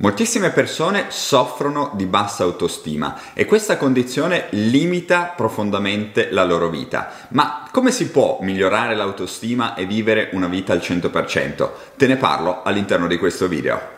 Moltissime persone soffrono di bassa autostima e questa condizione limita profondamente la loro vita. Ma come si può migliorare l'autostima e vivere una vita al 100%? Te ne parlo all'interno di questo video.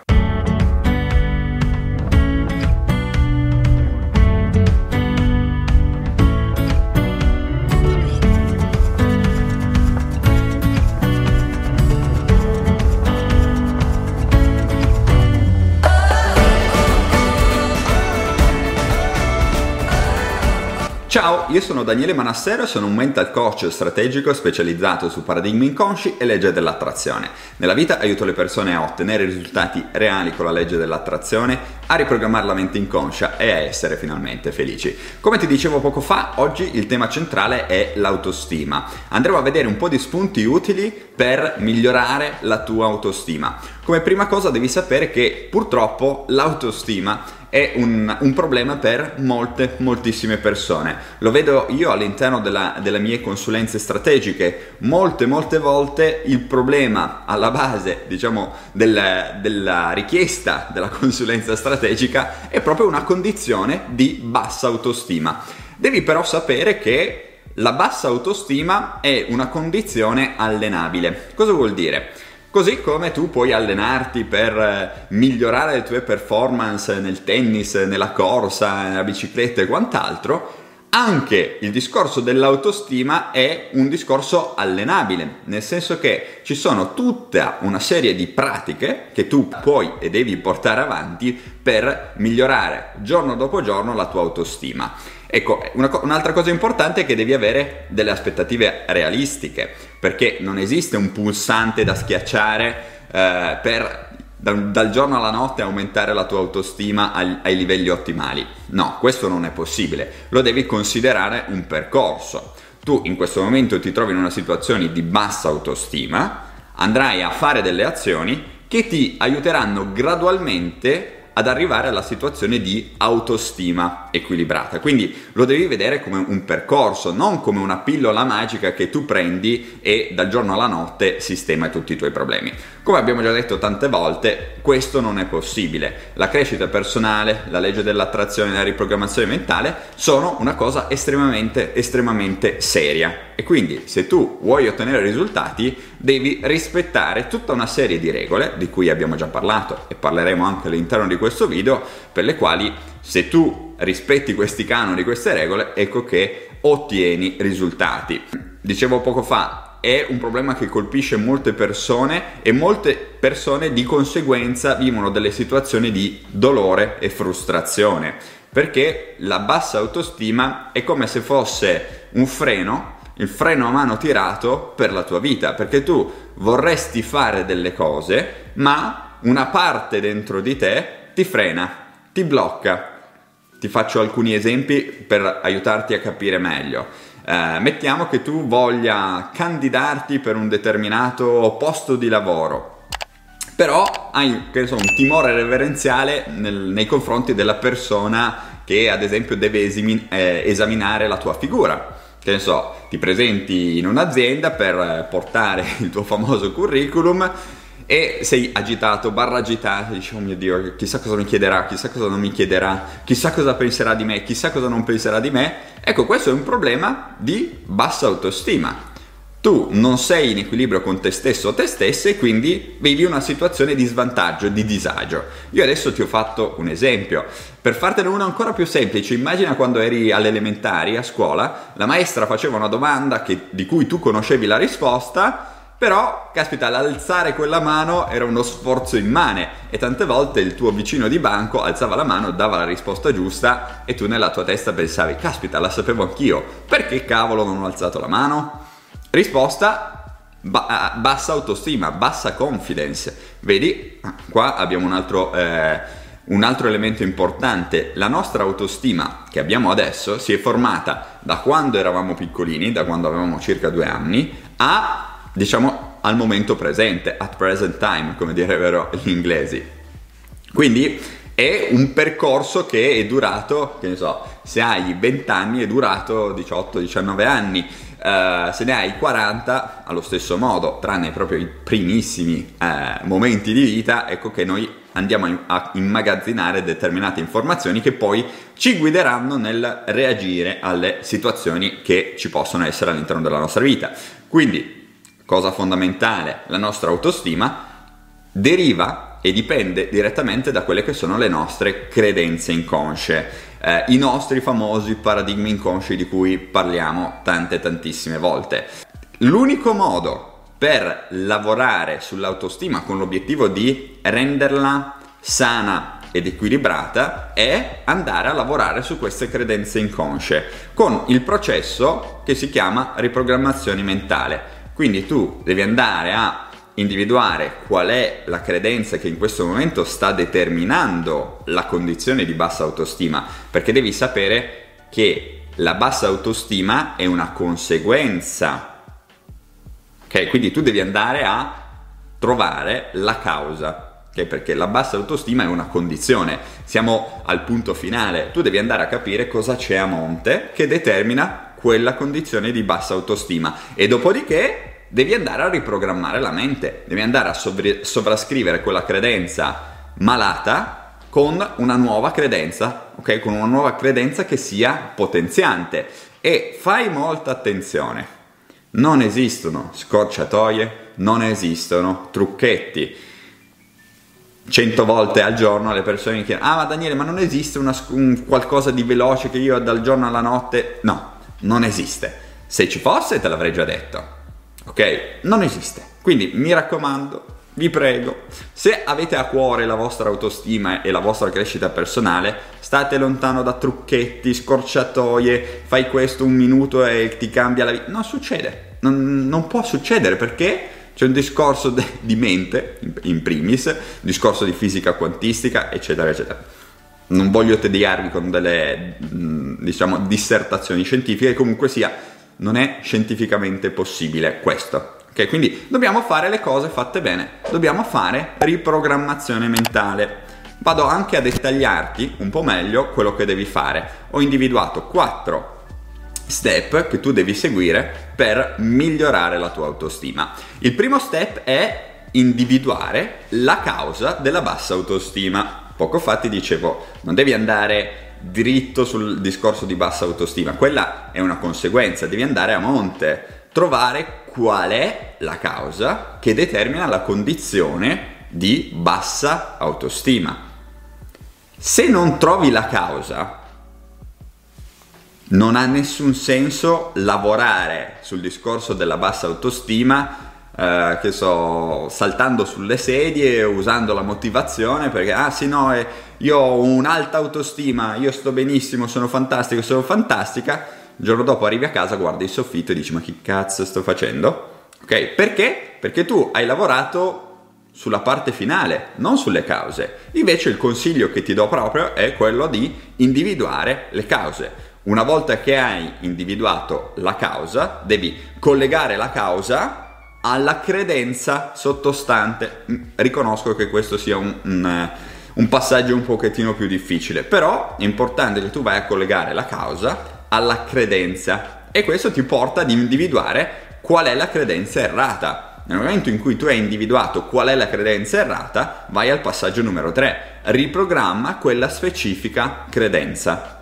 Io sono Daniele Manassero e sono un mental coach strategico specializzato su paradigmi inconsci e legge dell'attrazione. Nella vita aiuto le persone a ottenere risultati reali con la legge dell'attrazione, a riprogrammare la mente inconscia e a essere finalmente felici. Come ti dicevo poco fa, oggi il tema centrale è l'autostima. Andremo a vedere un po' di spunti utili per migliorare la tua autostima. Come prima cosa devi sapere che purtroppo l'autostima è un, un, problema per molte, moltissime persone. Lo vedo io all'interno della, delle mie consulenze strategiche. Molte, molte volte il problema alla base, diciamo, del, della richiesta della consulenza strategica è proprio una condizione di bassa autostima. Devi però sapere che la bassa autostima è una condizione allenabile. Cosa vuol dire? Così come tu puoi allenarti per eh, migliorare le tue performance nel tennis, nella corsa, nella bicicletta e quant'altro, anche il discorso dell'autostima è un discorso allenabile, nel senso che ci sono tutta una serie di pratiche che tu puoi e devi portare avanti per migliorare giorno dopo giorno la tua autostima. Ecco, una, un'altra cosa importante è che devi avere delle aspettative realistiche, perché non esiste un pulsante da schiacciare eh, per dal, dal, giorno alla notte aumentare la tua autostima ai, ai livelli ottimali. No, questo non è possibile, lo devi considerare un percorso. Tu in questo momento ti trovi in una situazione di bassa autostima, andrai a fare delle azioni che ti aiuteranno gradualmente ad arrivare alla situazione di autostima equilibrata. Quindi lo devi vedere come un percorso, non come una pillola magica che tu prendi e dal giorno alla notte sistema tutti i tuoi problemi. Come abbiamo già detto tante volte, questo non è possibile. La crescita personale, la legge dell'attrazione e la riprogrammazione mentale sono una cosa estremamente, estremamente seria. E quindi se tu vuoi ottenere risultati, devi rispettare tutta una serie di regole di cui abbiamo già parlato e parleremo anche all'interno di questo video, per le quali se tu rispetti questi canoni, queste regole, ecco che ottieni risultati. Dicevo poco fa, è un problema che colpisce molte persone e molte persone di conseguenza vivono delle situazioni di dolore e frustrazione perché la bassa autostima è come se fosse un freno, il freno a mano tirato per la tua vita, perché tu vorresti fare delle cose, ma una parte dentro di te ti frena, ti blocca. Ti faccio alcuni esempi per aiutarti a capire meglio. Eh, mettiamo che tu voglia candidarti per un determinato posto di lavoro, però hai so, un timore reverenziale nel, nei confronti della persona che ad esempio deve esimi, eh, esaminare la tua figura. Che ne so, ti presenti in un'azienda per portare il tuo famoso curriculum e sei agitato, barra agitato, dici oh mio Dio, chissà cosa mi chiederà, chissà cosa non mi chiederà, chissà cosa penserà di me, chissà cosa non penserà di me. Ecco, questo è un problema di bassa autostima. Tu non sei in equilibrio con te stesso o te stessa e quindi vivi una situazione di svantaggio, di disagio. Io adesso ti ho fatto un esempio. Per fartene uno ancora più semplice, immagina quando eri alle elementari a scuola, la maestra faceva una domanda che, di cui tu conoscevi la risposta però, caspita, l'alzare quella mano era uno sforzo immane e tante volte il tuo vicino di banco alzava la mano, dava la risposta giusta e tu nella tua testa pensavi, caspita, la sapevo anch'io, perché cavolo non ho alzato la mano? Risposta, ba- bassa autostima, bassa confidence. Vedi, qua abbiamo un altro... Eh, un altro elemento importante, la nostra autostima che abbiamo adesso si è formata da quando eravamo piccolini, da quando avevamo circa due anni, a diciamo al momento presente, at present time, come direbbero gli inglesi. Quindi è un percorso che è durato, che ne so, se hai 20 anni è durato 18-19 anni, uh, se ne hai 40 allo stesso modo, tranne proprio i primissimi uh, momenti di vita, ecco che noi andiamo a immagazzinare determinate informazioni che poi ci guideranno nel reagire alle situazioni che ci possono essere all'interno della nostra vita. Quindi, cosa fondamentale, la nostra autostima deriva e dipende direttamente da quelle che sono le nostre credenze inconsce, eh, i nostri famosi paradigmi inconsci di cui parliamo tante tantissime volte. L'unico modo per lavorare sull'autostima con l'obiettivo di renderla sana ed equilibrata è andare a lavorare su queste credenze inconsce con il processo che si chiama riprogrammazione mentale. Quindi tu devi andare a individuare qual è la credenza che in questo momento sta determinando la condizione di bassa autostima, perché devi sapere che la bassa autostima è una conseguenza. Ok, quindi tu devi andare a trovare la causa, okay? perché la bassa autostima è una condizione, siamo al punto finale, tu devi andare a capire cosa c'è a monte che determina quella condizione di bassa autostima e dopodiché devi andare a riprogrammare la mente, devi andare a sovri- sovrascrivere quella credenza malata con una nuova credenza, ok? Con una nuova credenza che sia potenziante. E fai molta attenzione. Non esistono scorciatoie, non esistono trucchetti. Cento volte al giorno le persone mi chiedono: Ah, ma Daniele, ma non esiste una, un qualcosa di veloce che io dal giorno alla notte. No, non esiste. Se ci fosse, te l'avrei già detto ok? Non esiste. Quindi mi raccomando, vi prego, se avete a cuore la vostra autostima e la vostra crescita personale, state lontano da trucchetti, scorciatoie, fai questo un minuto e ti cambia la vita. Non succede, non, non può succedere perché c'è un discorso de, di mente, in primis, discorso di fisica quantistica, eccetera, eccetera. Non voglio tediarvi con delle, diciamo, dissertazioni scientifiche, comunque sia, non è scientificamente possibile questo. Ok, quindi dobbiamo fare le cose fatte bene, dobbiamo fare riprogrammazione mentale. Vado anche a dettagliarti un po' meglio quello che devi fare. Ho individuato quattro step che tu devi seguire per migliorare la tua autostima. Il primo step è individuare la causa della bassa autostima. Poco fa ti dicevo, non devi andare dritto sul discorso di bassa autostima, quella è una conseguenza, devi andare a monte, trovare qual è la causa che determina la condizione di bassa autostima. Se non trovi la causa, non ha nessun senso lavorare sul discorso della bassa autostima eh, che so, saltando sulle sedie, usando la motivazione perché, ah sì no, eh, io ho un'alta autostima, io sto benissimo, sono fantastico, sono fantastica, il giorno dopo arrivi a casa, guardi il soffitto e dici ma che cazzo sto facendo? Ok? Perché? Perché tu hai lavorato sulla parte finale, non sulle cause. Invece il consiglio che ti do proprio è quello di individuare le cause. Una volta che hai individuato la causa, devi collegare la causa alla credenza sottostante. Mm, riconosco che questo sia un, un, eh, un, passaggio un pochettino più difficile, però è importante che tu vai a collegare la causa alla credenza e questo ti porta ad individuare qual è la credenza errata. Nel momento in cui tu hai individuato qual è la credenza errata, vai al passaggio numero 3, riprogramma quella specifica credenza.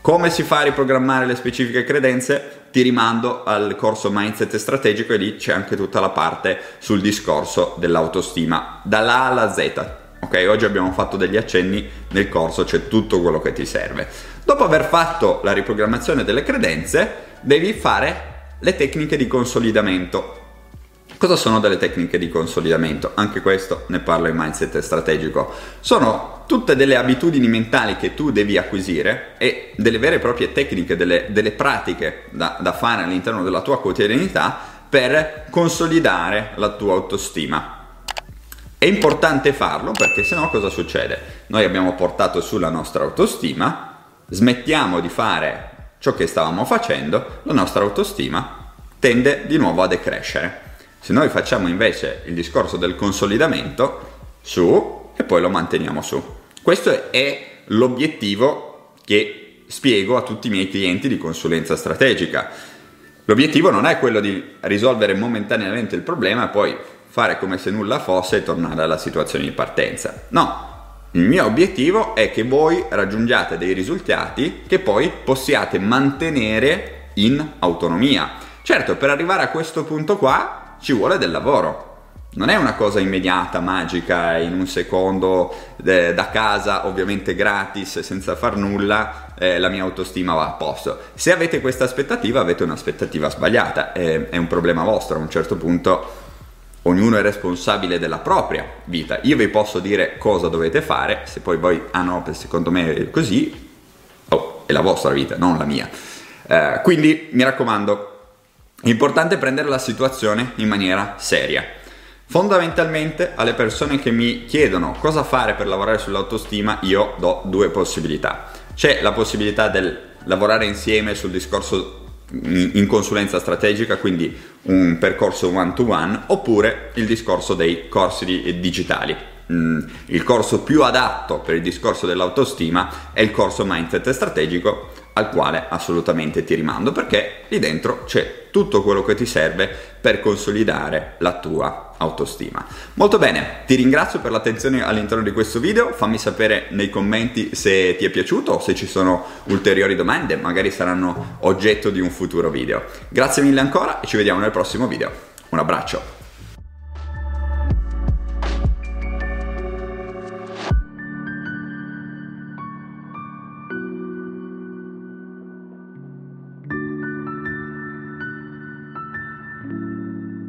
Come si fa a riprogrammare le specifiche credenze? Ti rimando al corso Mindset Strategico e lì c'è anche tutta la parte sul discorso dell'autostima, dalla alla Z. Ok, oggi abbiamo fatto degli accenni nel corso, c'è tutto quello che ti serve. Dopo aver fatto la riprogrammazione delle credenze, devi fare le tecniche di consolidamento. Cosa sono delle tecniche di consolidamento? Anche questo ne parlo in mindset strategico. Sono tutte delle abitudini mentali che tu devi acquisire e delle vere e proprie tecniche, delle, delle pratiche da, da fare all'interno della tua quotidianità per consolidare la tua autostima. È importante farlo perché sennò cosa succede? Noi abbiamo portato sulla nostra autostima, smettiamo di fare ciò che stavamo facendo, la nostra autostima tende di nuovo a decrescere. Se noi facciamo invece il discorso del consolidamento su e poi lo manteniamo su. Questo è l'obiettivo che spiego a tutti i miei clienti di consulenza strategica. L'obiettivo non è quello di risolvere momentaneamente il problema e poi fare come se nulla fosse e tornare alla situazione di partenza. No, il mio obiettivo è che voi raggiungiate dei risultati che poi possiate mantenere in autonomia. Certo, per arrivare a questo punto qua ci vuole del lavoro. Non è una cosa immediata, magica, in un secondo, eh, da casa, ovviamente gratis, senza far nulla, eh, la mia autostima va a posto. Se avete questa aspettativa, avete un'aspettativa sbagliata, è, è un problema vostro. A un certo punto ognuno è responsabile della propria vita. Io vi posso dire cosa dovete fare, se poi voi, ah no, secondo me è così, oh, è la vostra vita, non la mia. Eh, quindi mi raccomando, importante prendere la situazione in maniera seria. Fondamentalmente alle persone che mi chiedono cosa fare per lavorare sull'autostima, io do due possibilità. C'è la possibilità del lavorare insieme sul discorso in consulenza strategica, quindi un percorso one to one, oppure il discorso dei corsi digitali. Mm, il corso più adatto per il discorso dell'autostima è il corso mindset strategico al quale assolutamente ti rimando perché lì dentro c'è tutto quello che ti serve per consolidare la tua autostima. Molto bene, ti ringrazio per l'attenzione all'interno di questo video, fammi sapere nei commenti se ti è piaciuto o se ci sono ulteriori domande, magari saranno oggetto di un futuro video. Grazie mille ancora e ci vediamo nel prossimo video. Un abbraccio.